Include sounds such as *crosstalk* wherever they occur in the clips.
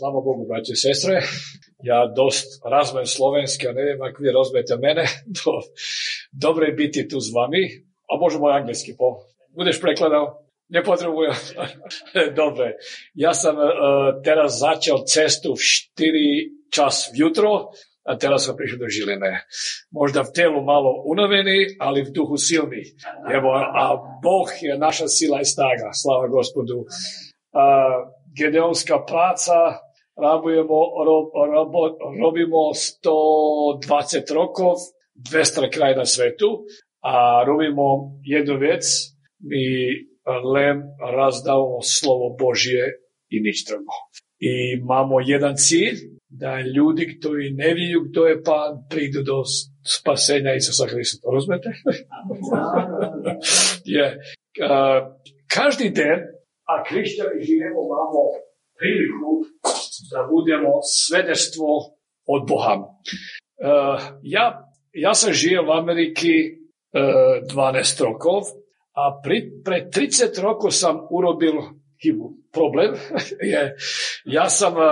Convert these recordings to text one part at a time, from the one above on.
Slava Bogu, braće i sestre. Ja dost razumem slovenski, a ne vem, ako vi razumete mene. *laughs* Do, dobro je biti tu s vami. A možemo i angleski, po. Budeš prekladao? Ne potrebujem. *laughs* Dobre. Ja sam uh, teraz začal cestu v 4 čas jutro, a teraz sam prišao do Žiline. Možda v telu malo unaveni, ali v duhu silni. Evo, a Bog je naša sila i snaga. Slava gospodu. Uh, Gedeonska praca, rabujemo, rob, robimo 120 rokov, 200 kraj na svetu, a robimo jednu vec, mi len razdavamo slovo Božje i nič drugo. I imamo jedan cilj, da ljudi koji ne viju kdo je pan, pridu do spasenja Isusa Hrista. Razumete? je. Každi den, a hrišćani živimo, imamo priliku da budemo svedeštvo od Boha. Uh, ja, ja sam živio u Ameriki uh, 12 rokov, a pri, pre 30 rokov sam urobil chybu. Problem *laughs* je, ja sam, uh,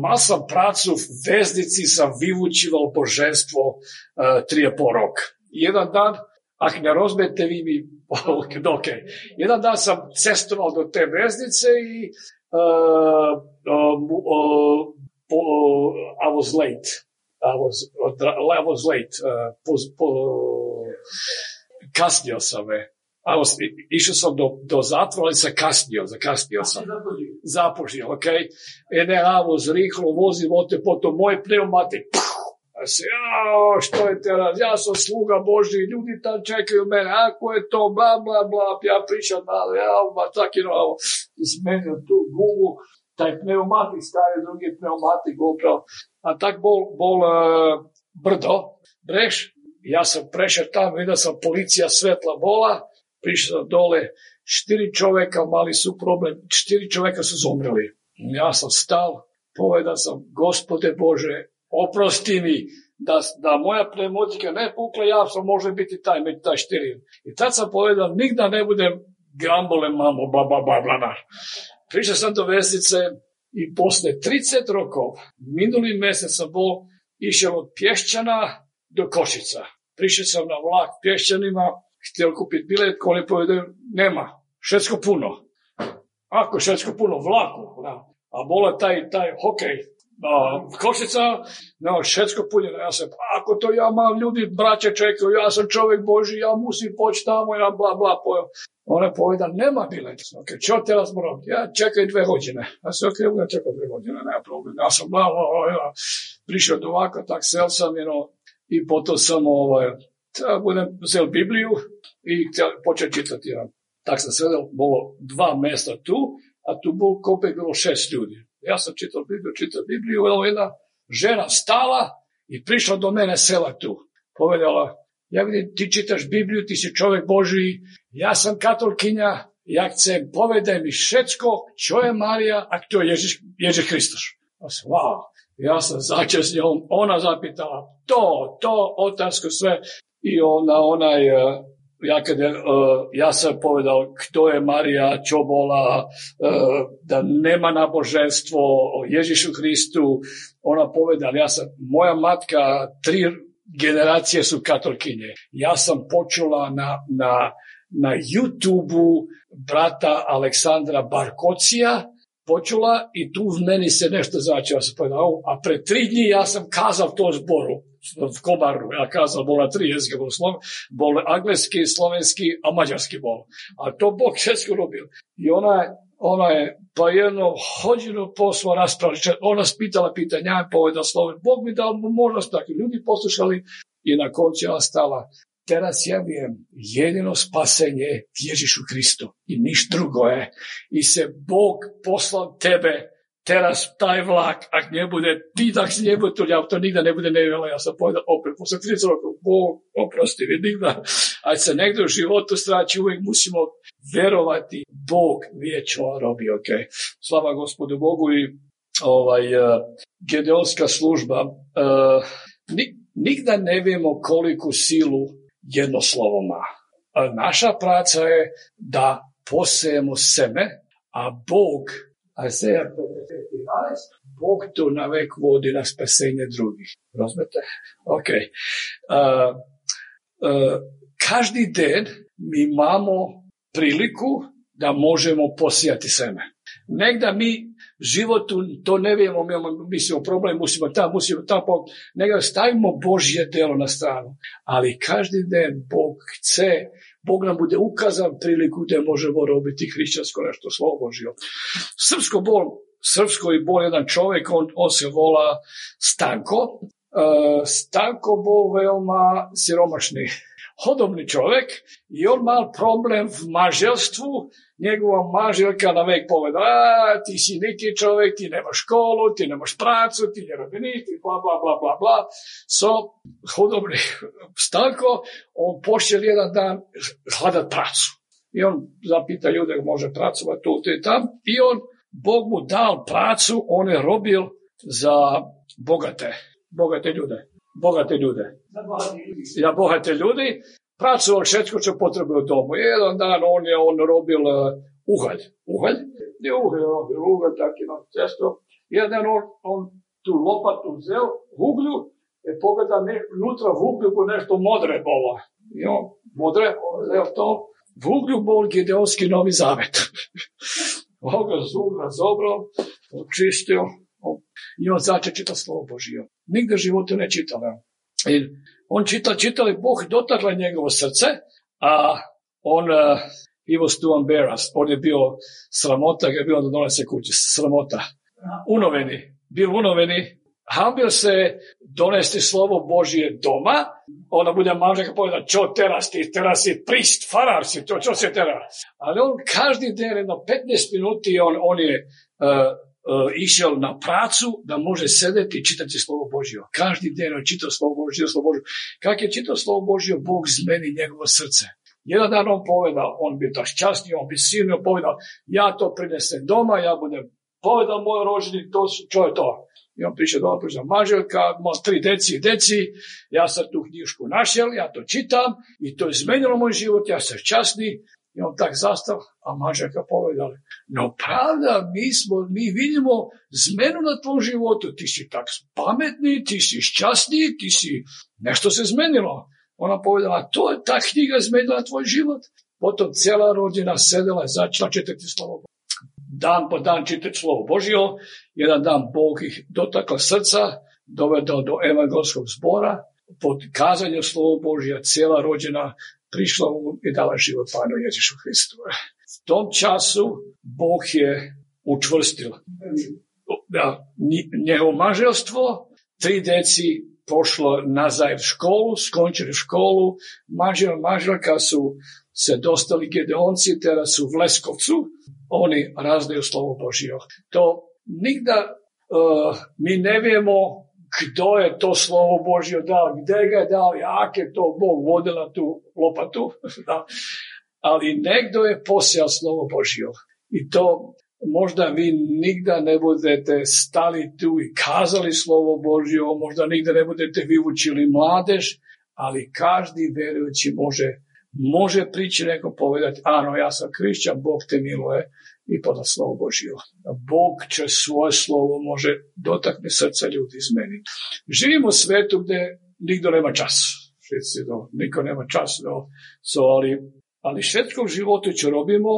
mal sam pracu v väznici, sam vyučíval boženstvo tri pol rok. Jeden dan, ak ne rozumete vi mi, *laughs* ok. Jedan dan sam cestoval do te väznice i I was late. I was, I was late. Uh, po, po, kasnio sam me. A išao sam do, do zatvora, ali sam kasnio, zakasnio sam. Zapožio, ok. E ne, a voz rihlo, vozim, ote potom moj pneumatik. A se, što je teraz, ja sam sluga Boži, ljudi tam čekaju mene, ako je to, bla, bla, bla, ja pričam, malo, ja, ma tak je, no, zmenio tu gumu, taj pneumatik stavio, drugi pneumatik upravo. A tak bol, bol uh, brdo, breš, ja sam prešao tamo, vidio sam policija svetla bola, prišao dole, štiri čoveka mali su problem, štiri čoveka su zomreli. Ja sam stal, povedal sam, gospode Bože, oprosti mi, da, da moja pneumatika ne pukla, ja sam može biti taj među taj štiri. I tad sam povedal, nigda ne budem grambole mamo, bla, bla, bla, bla, bla. Prišao sam do vesnice i posle 30 rokov, minuli mesec sam bol, išao od Pješćana do Košica. Prišao sam na vlak Pješćanima, htjeli kupiti bilet, ko ne povedaju, nema, švedsko puno. Ako švedsko puno, vlaku, da. A bola taj, taj hokej, Košica, no, švedsko punjeno, ja sam, ako to ja mam, ljudi, braće čekaju, ja sam čovjek Boži, ja musim poći tamo, ja bla, bla, pojel. Ona poveda, nema bilet. Ok, čo teraz moram? Ja čekaj dve godine. Ja sam, ok, ja čekam dve godine, nema problem. Ja sam, bla, bla, bla, ja. prišao do ovako, tak sel sam, know, i potom sam, ovaj, da budem vzel Bibliju i početi čitati. Ja. Tak sam sedel, bolo dva mesta tu, a tu bol kopek bilo šest ljudi. Ja sam čital Bibliju, čital Bibliju, evo jedna žena stala i prišla do mene sela tu. Povedala, ja vidim, ti čitaš Bibliju, ti si čovjek Boži, ja sam katolkinja, ja chcem, povedaj mi všetko, čo je Marija, a kto je Ježiš, Ježiš sam, wow, ja sam začeo s njom, ona zapitala, to, to, otázku sve, i ona, onaj, ja, kad je, ja sam povedal, kto je Marija, čo bola, da nema naboženstvo o Ježišu Hristu, ona povedal, ja sam, moja matka, tri generacije su katolkinje. Ja sam počula na, na, na YouTube-u brata Aleksandra Barkocija, počula i tu v meni se nešto začeo. Ja povedal, a pre tri dní ja sam kazal to zboru v Komaru, ja kazal, bol na tri jezike, bol, slov, bol anglický, slovenský a maďarský bol. A to Bog všetko robil. I ona, ona je pa jednu hodinu posla raspravili. Ona spýtala pitanja, ja slovo. Bog mi dal možnosť, tak ljudi poslušali i na koncu ona stala. Teraz ja viem, jedino spasenje v Ježišu Kristu i niš drugo je. I se Bog poslal tebe teraz taj vlak, ak nebude, ti tak si nebude to, ja to nikda ne bude nevjela, ja sam povedal opet, posle 30 rokov, Bog, oprosti mi nikda, aj se negdje u životu strači, uvijek musimo verovati, Bog vie čo robi, ok. Slava gospodu Bogu i ovaj, uh, gedeonska služba, uh, nikda ne vijemo koliku silu jedno slovo má. Naša práca je da posejemo seme, a Bog Azeja 55.11, Bog to na vek vodi na spasenje drugih. Razumete? Ok. Uh, uh, každý den mi imamo priliku da možemo posijati seme. Negda mi životu to ne vijemo, mi imamo, mislimo problem, musimo tamo, musimo tamo, nego stavimo Božje delo na stranu. Ali každi den Bog chce, Bog nam bude ukazan priliku da možemo robiti hrišćansko nešto slovo Božje. Srpsko bol, srpsko i bol jedan čovjek, on, on se vola Stanko. Uh, Stanko bol veoma siromašni hodobni čovjek i on mal problem v maželstvu, njegova maželka na vek poveda, a, ti si neki čovjek, ti nemaš školu, ti nemaš pracu, ti ne robi niti, bla, bla, bla, bla, bla. So, hodobni *laughs* stanko, on pošel jedan dan hladat pracu. I on zapita ljude, može pracovati tu, tu i tam. I on, Bog mu dal pracu, on je robil za bogate, bogate ljude bogate ljude. Ja bogate ljudi, pracoval všetko, čo u domu. Jedan dan on je on robil uh, uhalj. Uhalj? Je uhalj robil, uhalj taki na cesto. Jedan dan on, on tu lopatu vzel uglju i pogleda ne, nutra v uglju bo nešto modre bolo. I on, modre, on vzel to. V uglju bol Gideonski novi zavet. *laughs* on ga z ugla zobrao, očistio, i on začeo čita slovo Božije. Nigde životu ne čitao. I on čita, čitali Bog dotakla njegovo srce, a on uh, he was too embarrassed. On je bio sramota, ga je bilo da donese kući. Sramota. Unoveni. Bio unoveni. Hambio se donesti slovo Božije doma, ona bude mažnjaka poveda, čo teraz ti, teraz si prist, farar si, to, čo se teraz. Ali on každi den, jedno 15 minuti, on, on je uh, uh, išel na pracu da može sedeti i čitati slovo Božje. Každi den on čitao slovo Božje, slovo Božje. Kak je čitao slovo Božje, Bog zmeni njegovo srce. Jedan dan on povedal, on bi to šťastný, on bi silno povedal, ja to prinesem doma, ja budem povedal moj rođeni, to su, čo je to? I on prišao doma, prišao maželka, ima tri deci i deci, ja sam tu knjišku našel, ja to čitam i to je izmenilo moj život, ja sam šťastný, i on tak zastav, a mažaka povedali, no pravda, mi, smo, mi vidimo zmenu na tvom životu, ti si tak pametni, ti si šťastný, ti si, nešto se zmenilo. Ona povedala, to je ta knjiga zmenila tvoj život. Potom cijela rodina sedela i začela čitati slovo Dan po dan čitati slovo Božio, jedan dan Bog ih dotakla srca, dovedao do evangelskog zbora, pod kazanjem slovo Božja cijela rođena prišla i dala život Panu Ježišu Hristu. V tom času Bog je učvrstil njegovo maželstvo, tri deci pošlo nazaj v školu, skončili školu, mažel, maželka su se dostali gedeonci, teraz su v Leskovcu, oni razdaju slovo Božio. To nigda uh, mi ne vijemo kdo je to slovo Božje dal, gde ga je dal, jak je to Bog vodil na tu lopatu. *laughs* Da. Ali nekdo je posijal slovo Božje. I to možda vi nigda ne budete stali tu i kazali slovo Božje, možda nigda ne budete vi učili mladež, ali každi verujući može, može prići neko povedati, ano, ja sam krišćan, Bog te miluje, i podla slovo Božije. Bog će svoje slovo može dotakne srca ljudi izmeniti. Živimo u svetu gdje nigdo nema čas. Do, niko nema čas. Do, so, ali, ali švedskom životu će robimo,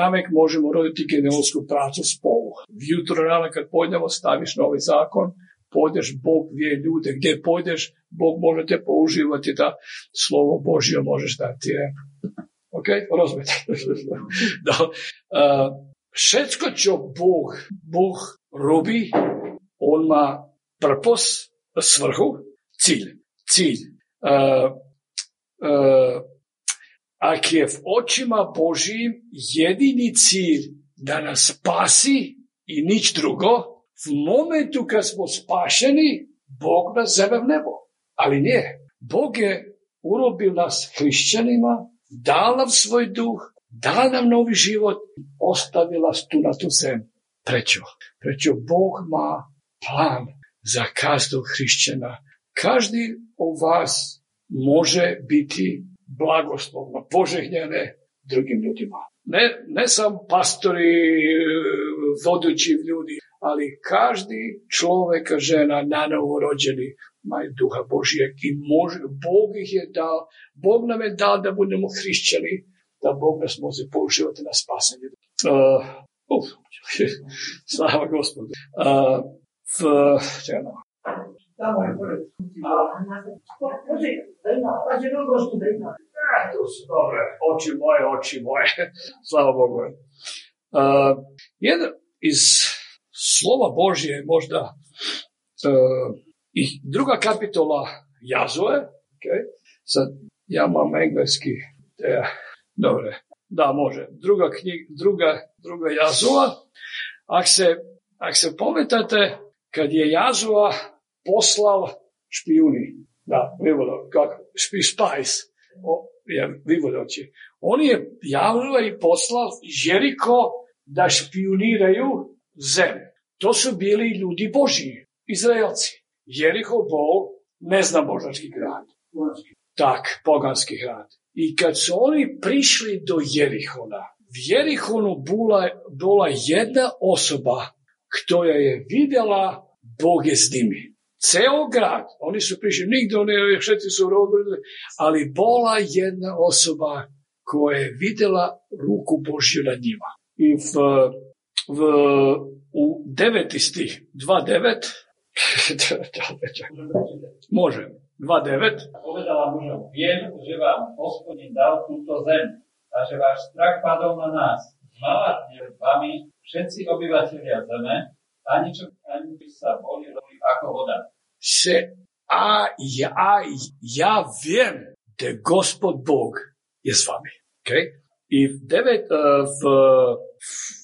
namek možemo roditi genealsku pracu s polu. Jutro rano kad pojdemo staviš novi zakon, pojdeš, Bog vije ljude, gdje pojdeš, Bog može te použivati da slovo Božje možeš dati. Ok, rozumete. *laughs* da, uh, všetko, čo Bůh, Bůh robí, on má purpose, svrhu, cíl. Cíl. Uh, uh, ak je v očima Božím jediný cíl da nas spasi i nič drugo, v momentu kad smo spašeni, Bog nas zove v nebo. Ali nije. Bog je urobil nas hrišćanima, dal nam svoj duh, dal nam novi život, ostavila tu na tu zem. Prečo? Prečo Bog má plán za každog hrišćana. Každý o vás može biti blagoslovno požehnjene drugim ljudima. Ne, ne samo pastori, vodući ljudi, ali každi čovjeka, žena, na novo rođeni, duha Božijeg i može, Bog ih je dao, Bog nam je dao da budemo hrišćani, da Bog nas može použivati na spasanje. Uh, uf, *laughs* slava gospodu. Uh, v, Tamo je pored. To su dobre, oči moje, oči moje. *laughs* Slava Bogu. Uh, jedan iz slova Božje možda uh, i druga kapitola Jazove, okay? sad ja mam engleski, te, dobre, da može, druga knjiga, druga, druga Jazova, ak se, ak se pometate, kad je Jazova poslal špijuni, da, vivodo, kako, špi, o, je, vivodoći. On je javno i poslal Jeriko da špioniraju zemlju. To su bili ljudi Božiji, Izraelci. Jeriho Bol ne zna božački grad. Tak, poganski grad. I kad su oni prišli do Jerihona, v Jerihonu bula, bila jedna osoba koja je vidjela Boge s njimi. Ceo grad, oni su prišli, nikdo ne, šetili su robili, ali bola jedna osoba koja je vidjela ruku Božju na njima. I v, v, u deveti stih, 2.9, *laughs* Môžem. 2.9. Povedala mužom, viem, že vám hospodin dal túto zem a že váš strach padol na nás. Mala vami všetci obyvateľia zeme, ani čo ani by sa boli robili ako voda. Se, a ja, a ja viem, že Gospod Bog je s vami. Okay? I v, 9, e, v,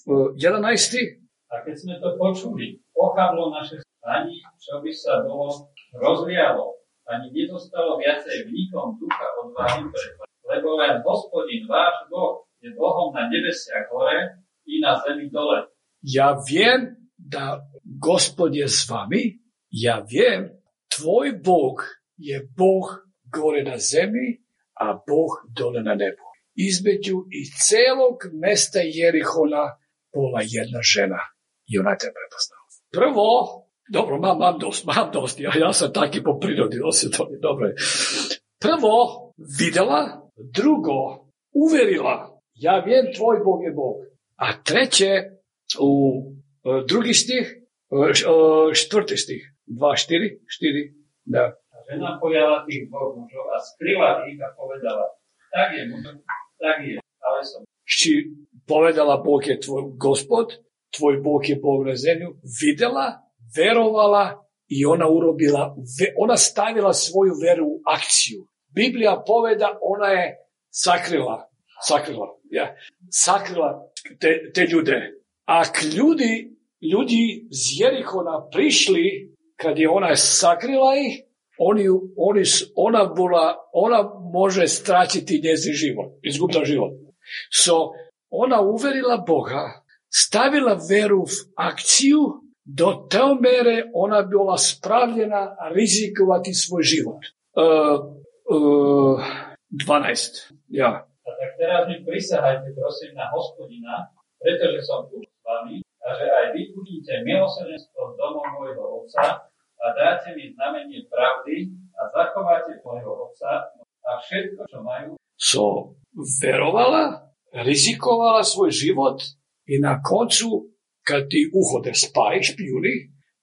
v 11. A keď sme to počuli, ochablo naše ani čo by sa bolo rozlialo, ani nedostalo viacej vnikom ducha odvahy lebo len hospodin, váš Boh, je Bohom na nebesiach hore i na zemi dole. Ja viem, da gospod je s vami, ja viem, tvoj Bog je Boh gore na zemi, a Boh dole na nebu. Između i celog mesta Jerihona bola jedna žena i ona te prepoznala. Prvo, dobro, mam, mam dost, mam dost, ja, ja sam taki po prirodi, to je dobro. Prvo, videla, drugo, uverila, ja vjem tvoj Bog je Bog. A treće, u uh, drugi stih, uh, četvrti stih, dva, štiri, štiri, da. A žena pojala tých mužov a skrila ich a povedala, tak je mužom, tak je, ale som. Či povedala Bog je tvoj gospod, tvoj Bog je Bog na zemlju, videla, verovala i ona urobila, ona stavila svoju veru u akciju. Biblija poveda, ona je sakrila, sakrila, ja, sakrila te, te ljude. A ljudi, ljudi z Jerihona prišli, kad je ona sakrila ih, oni, oni, ona, bila, ona može straćiti njezin život, izgubila život. So, ona uverila Boga, stavila veru u akciju do te mere ona bila spravljena rizikovati svoj život. Uh, uh, 12. Ja. A tak teraz mi prisahajte prosím na hospodina, pretože som tu s vami a že aj vy budíte milosrdenstvo domu môjho otca a dáte mi znamenie pravdy a zachováte môjho otca a všetko, čo majú. So, verovala, rizikovala svoj život i na koncu kad ti uhode spaj, špijuni,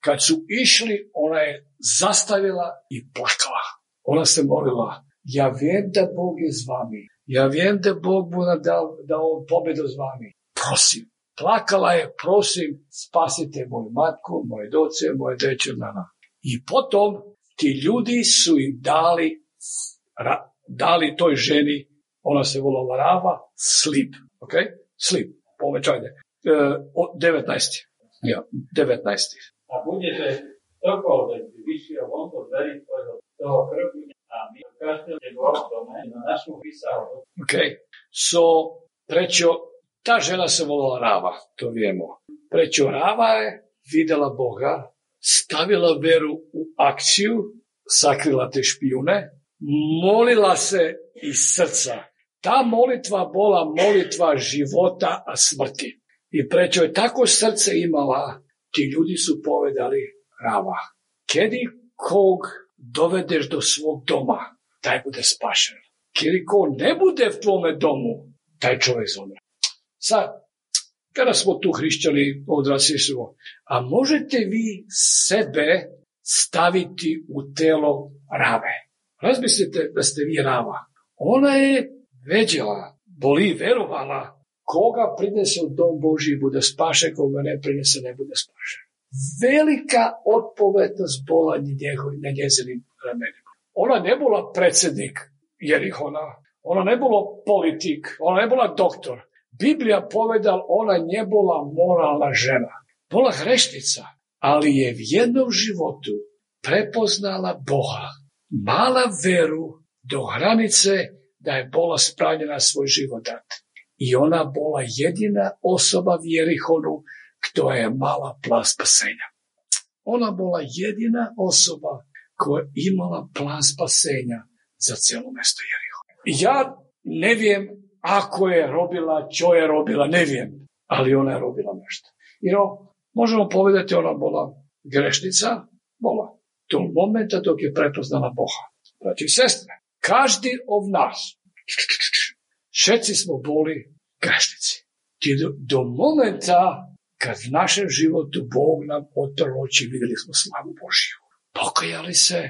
kad su išli, ona je zastavila i plakala. Ona se molila, ja vem da Bog je s vami. Ja vem da Bog mu dao, dao pobedu s vami. Prosim. Plakala je, prosim, spasite moju matku, moje doce, moje deče, nana. I potom ti ljudi su im dali, ra, dali toj ženi, ona se volala Rava, slip. Ok? Slip. Povećajte. 19. Ja, 19. A bude, že ktokoľvek by vyšiel von do dverí tvojho, toho krbu a každého dome na našu vysahu. OK. So, prečo tá žena sa volala Ráva, to viemo. Prečo Ráva je videla Boha, stavila veru u akciju, sakrila te špijune, molila se iz srca. Ta molitva bola molitva života a smrti. I prečo je tako srce imala, ti ljudi su povedali rava. Kedi kog dovedeš do svog doma, taj bude spašen. Kedi ko ne bude v tvome domu, taj čovjek zomre. Sad, kada smo tu hrišćani odrasli smo, a možete vi sebe staviti u telo rave. Razmislite da ste vi rava. Ona je veđala, boli verovala, koga prinese u dom Boži bude spašen, koga ne prinese ne bude spašen. Velika odpovetnost bola na njezinim ramenima. Ona ne bila predsjednik Jerihona, ona ne bila politik, ona ne bila doktor. Biblija povedal, ona nje bila moralna žena. Bola hreštica, ali je v jednom životu prepoznala Boha. Mala veru do hranice da je bola spravljena svoj život dati. I ona bola jedina osoba v Jerihonu, kto je mala plan spasenja. Ona bola jedina osoba koja imala plan spasenja za cijelo mesto Jeriho. Ja ne vjem ako je robila, čo je robila, ne vjem, ali ona je robila nešto. I no, možemo povedati, ona bola grešnica, bola. Do momenta dok je prepoznala Boha. Znači, sestre, každi od nas, Všetci smo boli grešnici. Do, do momenta kad v našem životu Bog nam otvrl oči, vidjeli smo slavu Božju. Pokajali se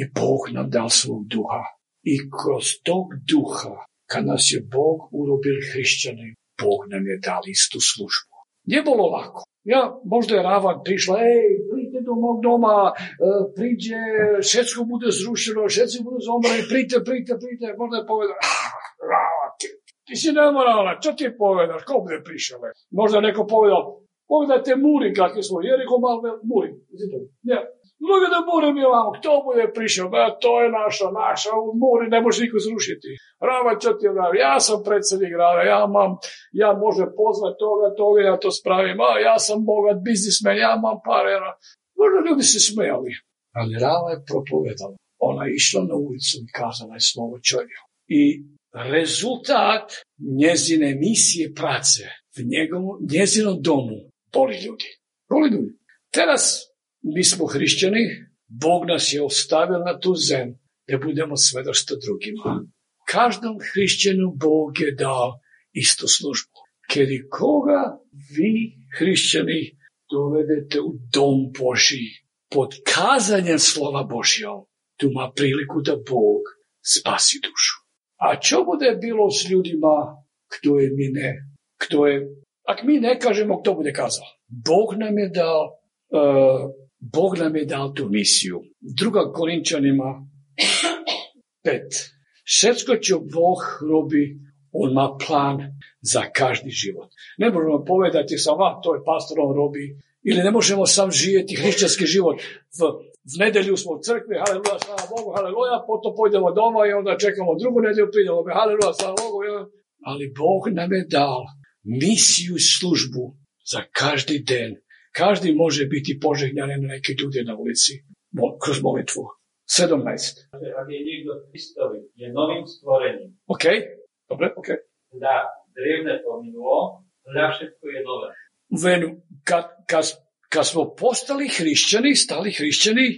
i Bog nam dal svog duha. I kroz tog duha, kad nas je Bog urobil hrišćani, Bog nam je dal istu službu. Nije bilo lako. Ja, možda je Rava prišla, ej, pridite do mog doma, e, priđe, všetko bude zrušeno, všetko bude zomrali, pridite, pridite, pridite, možda je povedala, Rava, ti, si nemoralna, čo ti povedaš, ko bude prišao? Možda je neko povedal, pogledajte muri kakvi smo, Jeriko malo muri, ne, Mnogo da muri mi ovamo, kto bude prišao? To je naša, naša, muri ne može niko zrušiti. Rava, čo ti? Ja sam predsjednik Rava, ja mam, ja može pozvat toga, toga, ja to spravim, a ja sam bogat biznismen, ja mam pare. Možda ljudi se smijali. Ali Rava je propovedala. Ona je išla na ulicu i kazala je slovo čovjeku. I rezultat njezine misije prace v njegovom, njezinom domu boli ljudi. Boli ljudi. Teraz mi smo hrišćani, Bog nas je ostavio na tu zemlju da budemo svedoštvo drugima. Každom hrišćanu Bog je dao istu službu. Kedi koga vi hrišćani dovedete u dom Božji pod kazanjem slova Božjom, tu ima priliku da Bog spasi dušu. A čo bude bilo s ljudima, je mi ne, kdo je, ak mi ne kažemo, kto bude kazao? Bog nam je dao uh, Bog nam je dao tu misiju. Druga Korinčanima pet. Všetko, čo Bog robi, on má plan za každý život. Ne možemo povedati sama, to je pastor, on robi. Ili ne možemo sam živjeti hrišćanski život. V, v nedelju smo u crkvi, haleluja, slava Bogu, haleluja, potom pojdemo doma i onda čekamo drugu nedelju, pridemo, haleluja, slava Bogu. Ali Bog nam je dao misiju i službu za každi den Každi može biti požegnjan na neke ljude na ulici kroz molitvu. 17. Ak je niekto Kristovi, je novým stvorením. OK, dobre, OK. Da, drevne pominulo, hľa všetko je nové. Venu, kad, kad, kad smo postali hrišćani, stali hrišćani,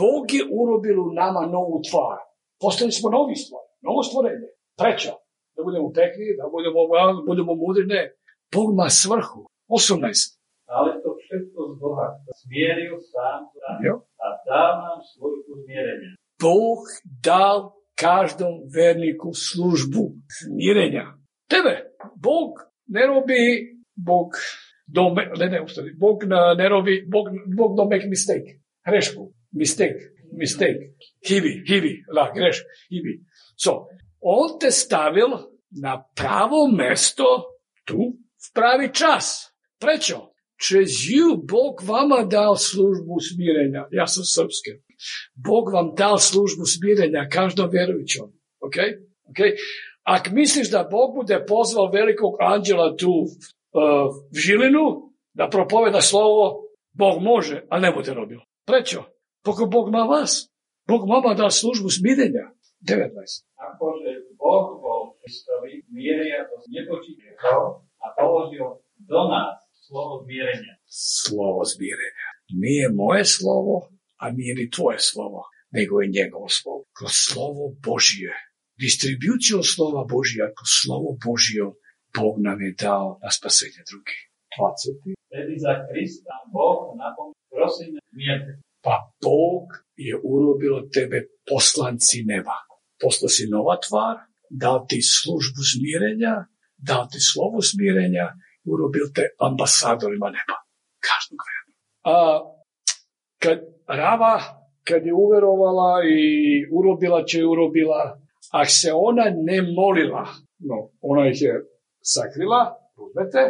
Bog je urobil u nama novu tvar. Postali smo novi stvar, novo stvorenje. Preča, da budemo pekli, da budemo, da budemo mudri, ne. Bog ima svrhu. 18. Ale to všetko z Boha. Zmieril sám a dal nám službu zmierenia. Boh dal každom verniku službu zmierenia. Tebe. Bog ne robí, Bog don't make, ne, ne, ustavi, Bog ne robí, Bog, Bog don't make mistake. Grešku. Mistake. Mistake. Hibi, hibi, la, greš, hibi. So, on te stavil na pravo mesto tu v pravi čas. Prečo? Čez ju Bog vama dal službu smirenja. Ja sam srpske. Bog vam dal službu smirenja každom vjerujućom. Ok? Ok? Ak misliš da Bog bude pozval velikog anđela tu v žilinu da propoveda slovo, Bog može, a ne bude robil. Prečo? Poko Bog ma vas. Bog vama dal službu smirenja. 19. Akože Bog bol Kristovi mieria to nepočítal a položil do nás slovo zmierenia. Slovo zmirenja. Nije moje slovo, a nije ni tvoje slovo, nego je njegovo slovo. Kroz slovo Božije. Distribuciju slova Božija, kroz slovo Božije, Bog nam je dao na spasenje drugih. 20. Vtedy za Krista Boh napomína, prosíme, mierte. Pa Bog je urobil od tebe poslanci neba. Postao si nova tvar, dao ti službu smirenja, dao ti slovo smirenja, urobil te ambasadorima neba. Kažnog vremena. A kad Rava, kad je uverovala i urobila će urobila, a se ona ne molila, no, ona ih je sakrila, uzmete,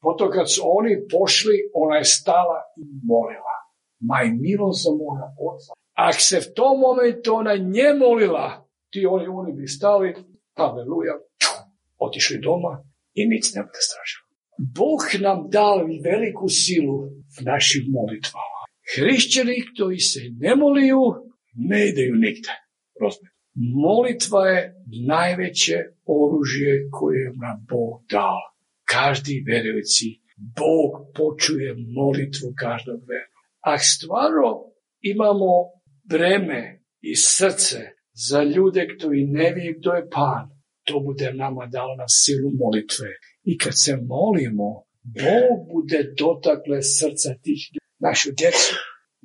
potom kad su oni pošli, ona je stala i molila. Maj milo za moja oca. Ako se v tom momentu ona nje molila, ti oni, oni bi stali, aleluja, otišli doma i nic ne bude stražilo. Bog nam dal veliku silu v naših molitvama. Hrišćani koji se ne moliju, ne ideju nigde. Rozumijete? Molitva je najveće oružje koje nam Bog dao. Každi verujući, Bog počuje molitvu každog veru. A stvarno imamo breme i srce za ljude koji ne vije kdo je pan, to bude nama dalo na silu molitve. I kad se molimo, Bog bude dotakle srca tih ljudi. Našu djecu,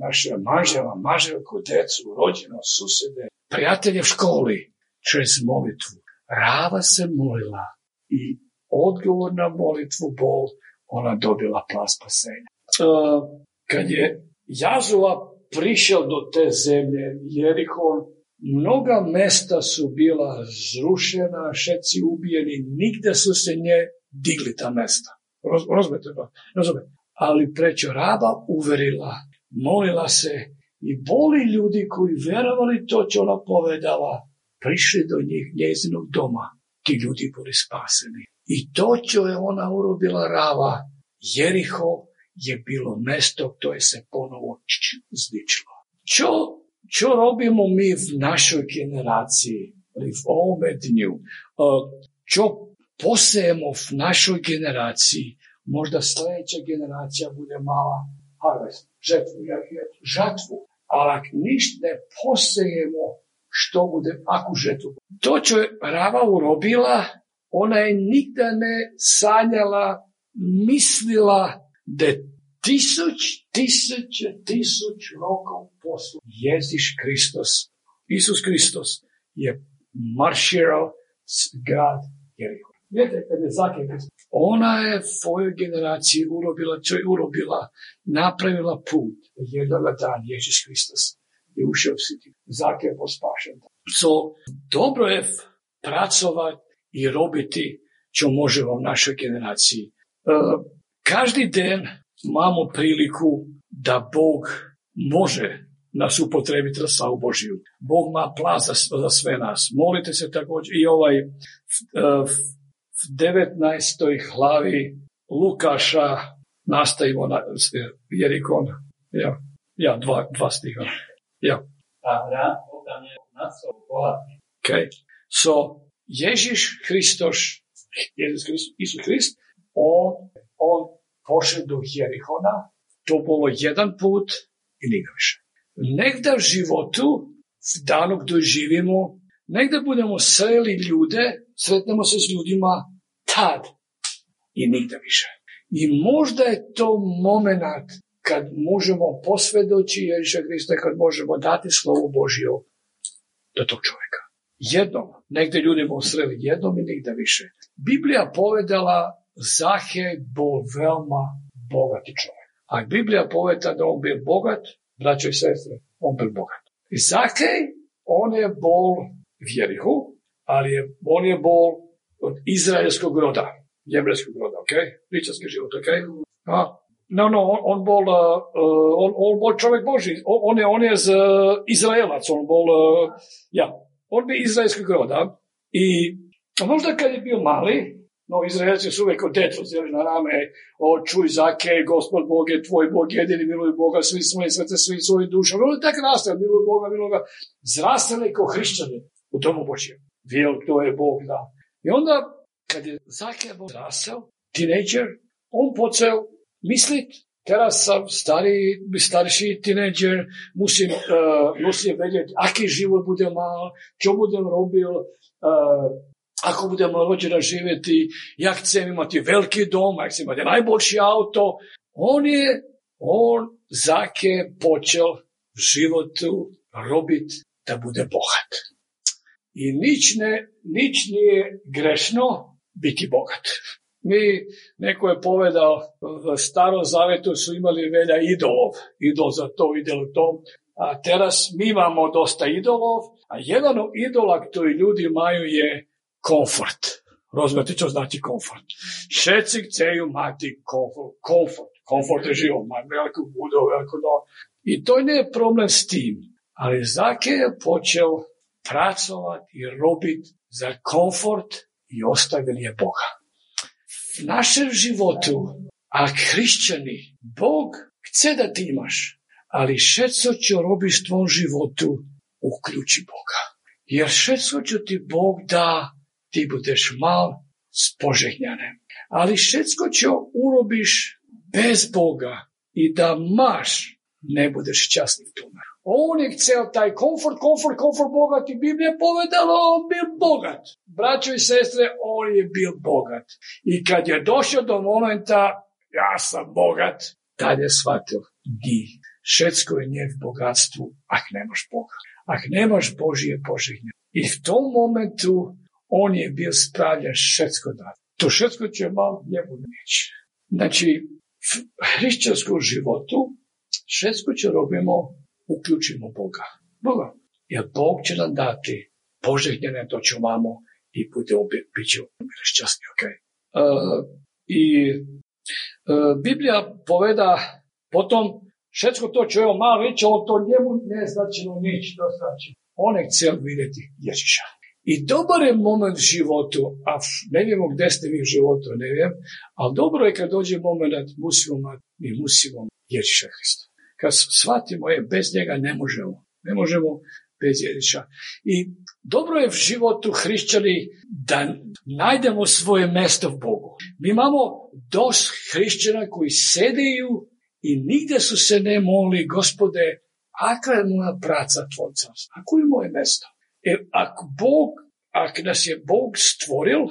naše manževa, manželku, djecu, rođeno, susede, prijatelje u školi, čez molitvu. Rava se molila i odgovor na molitvu Bog, ona dobila plas spasenja. Uh, kad je Jazova prišao do te zemlje, Jerihon, mnoga mesta su bila zrušena, šeci ubijeni, nigde su se nje digli ta mesta. Roz, rozumete? Ali prećo raba uverila, molila se i boli ljudi koji verovali to čo ona povedala, prišli do njih njezinog doma. Ti ljudi bili spaseni. I to čo je ona urobila rava, Jeriho je bilo mesto koje se ponovo zličilo. Čo, čo robimo mi v našoj generaciji, ali v ovome dnju? Čo posejemo v našoj generaciji, možda sljedeća generacija bude mala harvest, žetvu, žatvu, ali ako ništa ne posejemo, što bude, ako žetvu. To je Rava urobila, ona je nikda ne sanjala, mislila da tisuć, tisuće, tisuć rokov poslu Jeziš Kristos, Isus Kristos je marširao grad Jeriho. Vidite, kad je zakljena, ona je svojoj generaciji urobila, čo je urobila, napravila put. Jednoga dan Jezus Kristus je ušao siti. Zake je pospašen. So, dobro je pracovati i robiti, čo možemo v našoj generaciji. Uh, každý den imamo priliku da Bog može nas upotrebiti za slavu Božiju. Bog ima plan za, za sve nas. Molite se također i ovaj uh, 19. hlavi Lukaša nastavimo na Jerikon. Ja, ja dva, dva stiha. Ja. Okay. So, Ježiš Hristos, Jezus Kristus, Isus Hrist, on, on pošao do Jerihona, to bolo jedan put i nikad više. Negda v životu, v danu gdje živimo, negda budemo sreli ljude, sretnemo se s ljudima tad i nigde više. I možda je to moment kad možemo posvjedoći Ježiša Hrista, kad možemo dati slovo Božje do tog čovjeka. Jednom, negdje ljudi mu sreli jednom i nigde više. Biblija povedala Zahej bol veoma bogati čovjek. A Biblija poveda da on bio bogat, braćo i sestre, on bio bogat. I Zahej, on je bol v Jerihu, ali je, on je bol od izraelskog roda, jebrejskog roda, ok? Ličarski život, ok? A, no, no, on, on bol, uh, on, on bol čovjek Boži, on, on je, on je z Izraelac, on bol, uh, ja, on bi izraelskog roda i možda kad je bio mali, no Izraelci su uvijek od zeli na rame, o čuj zake, gospod Bog je tvoj Bog, jedini miluj Boga, svi svoje srce, svi svoji duša. Ono tak raste, miluj Boga, miluj Boga. Zrastali kao hrišćani u domu Božjem. Vijel, to je Bog da I onda, kad je Zakija odrasao, tinejdžer, on počeo mislit, teraz sam starý, starší tínedžer, musím, uh, musím vedieť, aký život budem mal, čo budem robil, uh, ako budem rodina živjeti, ja chcem imati veliki dom, ja chcem imati najbolji auto. On je, on zake počel v životu robiti da bude bogat. I nič, ne, nič nije grešno biti bogat. Mi, neko je povedal, v starom zavetu su imali velja idolov, idol za to, idol to. A teraz mi imamo dosta idolov, a jedan od idola koji ljudi imaju je komfort. Rozumete čo znači komfort? Všetci chceju mati komfort. Komfort, komfort je život, veľkú budovu, veľkú no. I to je problem s tým. Ale Zake je počel pracovať i robiť za komfort i ostavil je Boha. V našem životu, a hrišćani, Bog chce da ti imaš, ali všetko čo robíš v tvom životu, uključi Boga. Jer všetko čo ti Bog dá, ti budeš mal spožehnjane. Ali všetko čo urobiš bez Boga i da maš, ne budeš v tome. On je chcel taj komfort, komfort, komfort bogat i Biblija povedala on bil bogat. Braćo i sestre, on je bil bogat. I kad je došao do momenta, ja sam bogat, tad je shvatio, di, všetko je nje v bogatstvu, ak nemaš Boga. Ak nemaš Božije požehnje. I v tom momentu on je bil spravljen všetko da. To všetko će mal njemu neći. Znači, v hrišćanskom životu všetko čo robimo, uključimo Boga. Boga. Jer Bog će nam dati požehnjene to čo mamo i budemo bit će šťastni. Okay? Uh, I uh, Biblija poveda potom všetko to čo je on mal reći, on to njemu ne značilo nič. To znači, on je chcel vidjeti Ježiša. I dobar je moment v životu, a ne vijemo gdje ste vi u životu, ne vijem, ali dobro je kad dođe moment, musimo, mi musimo Ježiša Hrista. Kad shvatimo, je, bez njega ne možemo. Ne možemo bez Ježiša. I dobro je v životu hrišćani da najdemo svoje mesto v Bogu. Mi imamo dost hrišćana koji sedeju i nigde su se ne moli, gospode, aka je moja praca tvoj carstvo? Ako je moje mesto? Jer ako Bog, ako nas je Bog stvoril,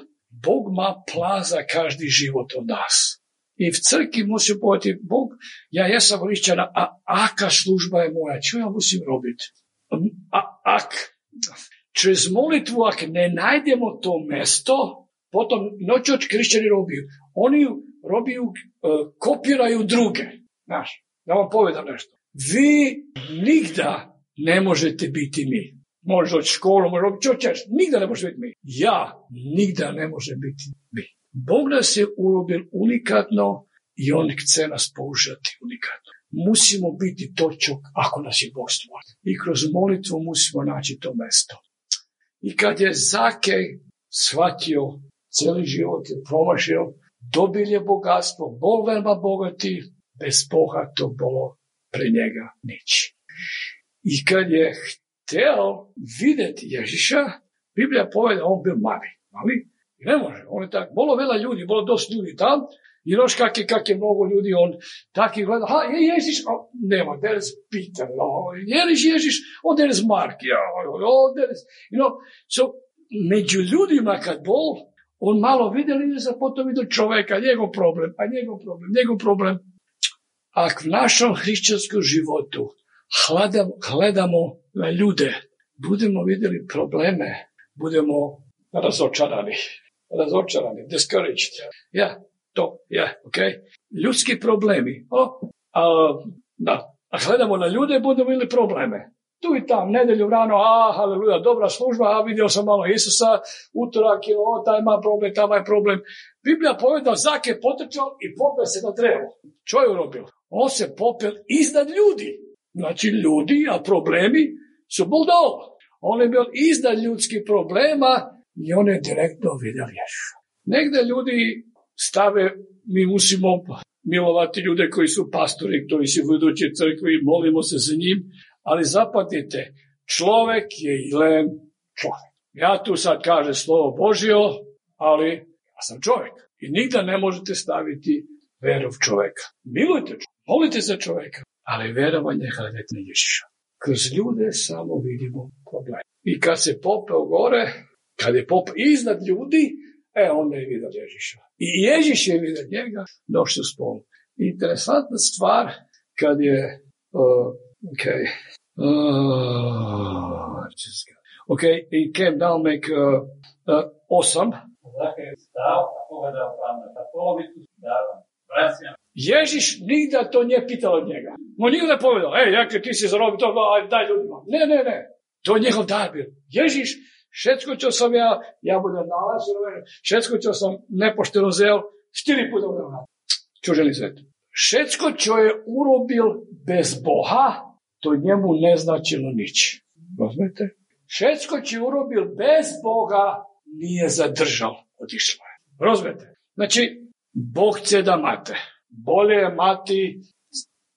Bog ma plan za každi život od nas. I v crkvi musím povedať, Bog, ja jesam hrišćana, a aka služba je moja? Čo ja musím robiť? A ak čez molitvu, ak ne najdemo to mesto, potom no čo hrišćani robiju? Oni robiju, uh, kopiraju druge. Znaš, da vam povedam nešto. Vi nigda ne možete biti mi. Možeš od školu, možeš od čo ćeš, nigda ne može biti mi. Ja nigda ne može biti mi. Bog nas je urobil unikatno i On chce nas použati unikatno. Musimo biti točok ako nas je Bog stvorio. I kroz molitvu musimo naći to mesto. I kad je Zakej shvatio, cijeli život je promašio, dobil je bogatstvo, bol veoma bogati, bez Boga to bolo pre njega nič. I kad je hteo vidjeti Ježiša, Biblija poveda on bil mali. Mali? Ne može. On je tak, bolo veľa ljudi, bolo dosta ljudi tam, i noš kak je, kak je mnogo ljudi, on taki gleda, ha, je Ježiš, oh, nema, there is Peter, no, Ježiš, Ježiš, there is Mark, ja, there is, you know, so, među ljudima kad bol, on malo vidjeli, a potom vidio čoveka, njegov problem, a njegov problem, njegov problem. Ak v našom hrišćanskom životu hledamo, gledamo na ljude, budemo vidjeli probleme, budemo razočarani, razočarani, discouraged. Ja, to, ja, ok. Ljudski problemi. O, a, da, a gledamo na ljude, budemo imali probleme. Tu i tam, nedelju rano, a, haleluja, dobra služba, a vidio sam malo Isusa, utorak je, o, taj ima problem, taj ima problem. Biblija poveda, Zak je potrčao i popeo se na drevo. Čo je urobil? On se popel iznad ljudi. Znači ljudi, a problemi su bol dol. On je bil iznad ljudskih problema i je direktno vidio Ježuša. Negde ljudi stave, mi musimo milovati ljude koji su pastori, koji su vodući crkvi, molimo se za njim, ali zapamtite, čovek je ilen čovek. Ja tu sad kažem slovo Božio, ali ja sam čovjek. I nigda ne možete staviti verov čovjeka. Milujte čovjeka, molite za čovjeka, ali verovanje hranite Ježiša. Kroz ljude samo vidimo problem. I kad se popeo gore, kad je popeo iznad ljudi, e, onda je vidio Ježiša. I Ježiš je vidio njega, došli u spolu. Interesantna stvar, kad je, uh, ok, uh, ok, he came down make uh, uh, osam. Zake je stao, a povedal pán, na polovicu dávam, vraciam. Ježiš nigda to nije pitalo od njega. On nikada ne povedao, ej, jakle ti si zarobio to, aj, daj ljudima. Ne, ne, ne. To je njegov dar bil. Ježiš, všetko, čo som ja, ja budem nalažil, všetko, čo som nepošteno zel, štyri puta budem. Čo želi svet? Všetko, čo je urobil bez Boha, to njemu ne značilo nič. Rozumete? Všetko, čo je urobil bez Boga, nije zadržal. Otišlo je. Rozumete? Znači, Bog chce da mate. Bolje je mati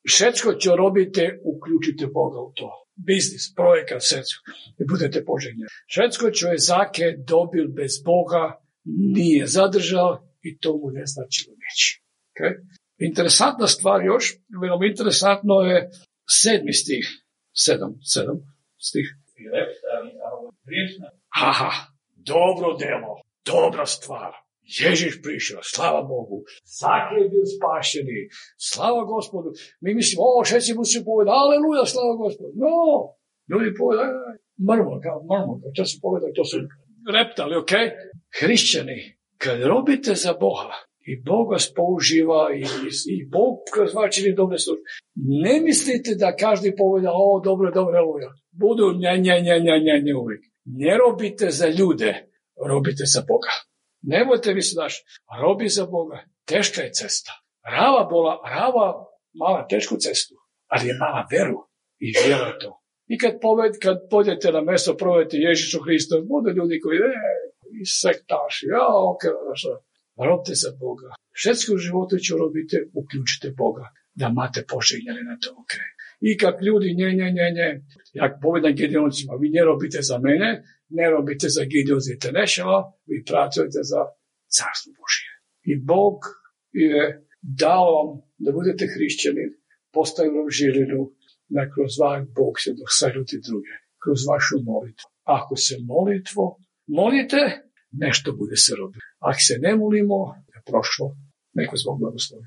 všetko, čo robite, uključite Boga u to. Biznis, projekat, srcu. I budete poželjni. Všetko, čo je Zake dobil bez Boga, nije zadržao i to mu ne značilo nič. Okay? Interesantna stvar još, veoma interesantno je sedmi stih, sedam, sedam stih. Haha, dobro delo, dobra stvar. Ježiš prišao, slava Bogu. Zake je bio spašeni, slava gospodu. Mi mislimo, o, šeci mu se povedati, aleluja, slava gospodu. No, ljudi povedaju, mrmo, kao mrmo, kao to su povedali, to su reptali, ok? Hrišćani, kad robite za Boga, i Bog vas použiva i, i, Bog čini dobre službe. Ne mislite da každi poveda, o, dobro, dobro, aleluja. Budu nja, nja, nja, nja, nja, nja uvijek. Ne robite za ljude, robite za Boga. Nemojte vi se daš, robi za Boga. Teška je cesta. Rava bola, rava mala tešku cestu, ali je mala veru i vjera to. I kad, poved, kad pođete na mesto, provedete Ježišu Hristo, budu ljudi koji, e, i sektaši, ja, ok, što, robte za Boga. Všetko u životu čo robite, uključite Boga, da mate poželjene na to, ok. I kak ljudi, nje, nje, nje, nje, jak povedam Gideoncima, vi ne robite za mene, ne robite za Gideon's International, vi pracujete za carstvo Božije. I Bog je dao vam da budete hrišćani, postavio vam žilinu, da kroz Bog se dosađuti druge, kroz vašu molitvu. Ako se molitvo molite, nešto bude se robiti. Ako se ne molimo, je prošlo, neko zbog blagoslovi.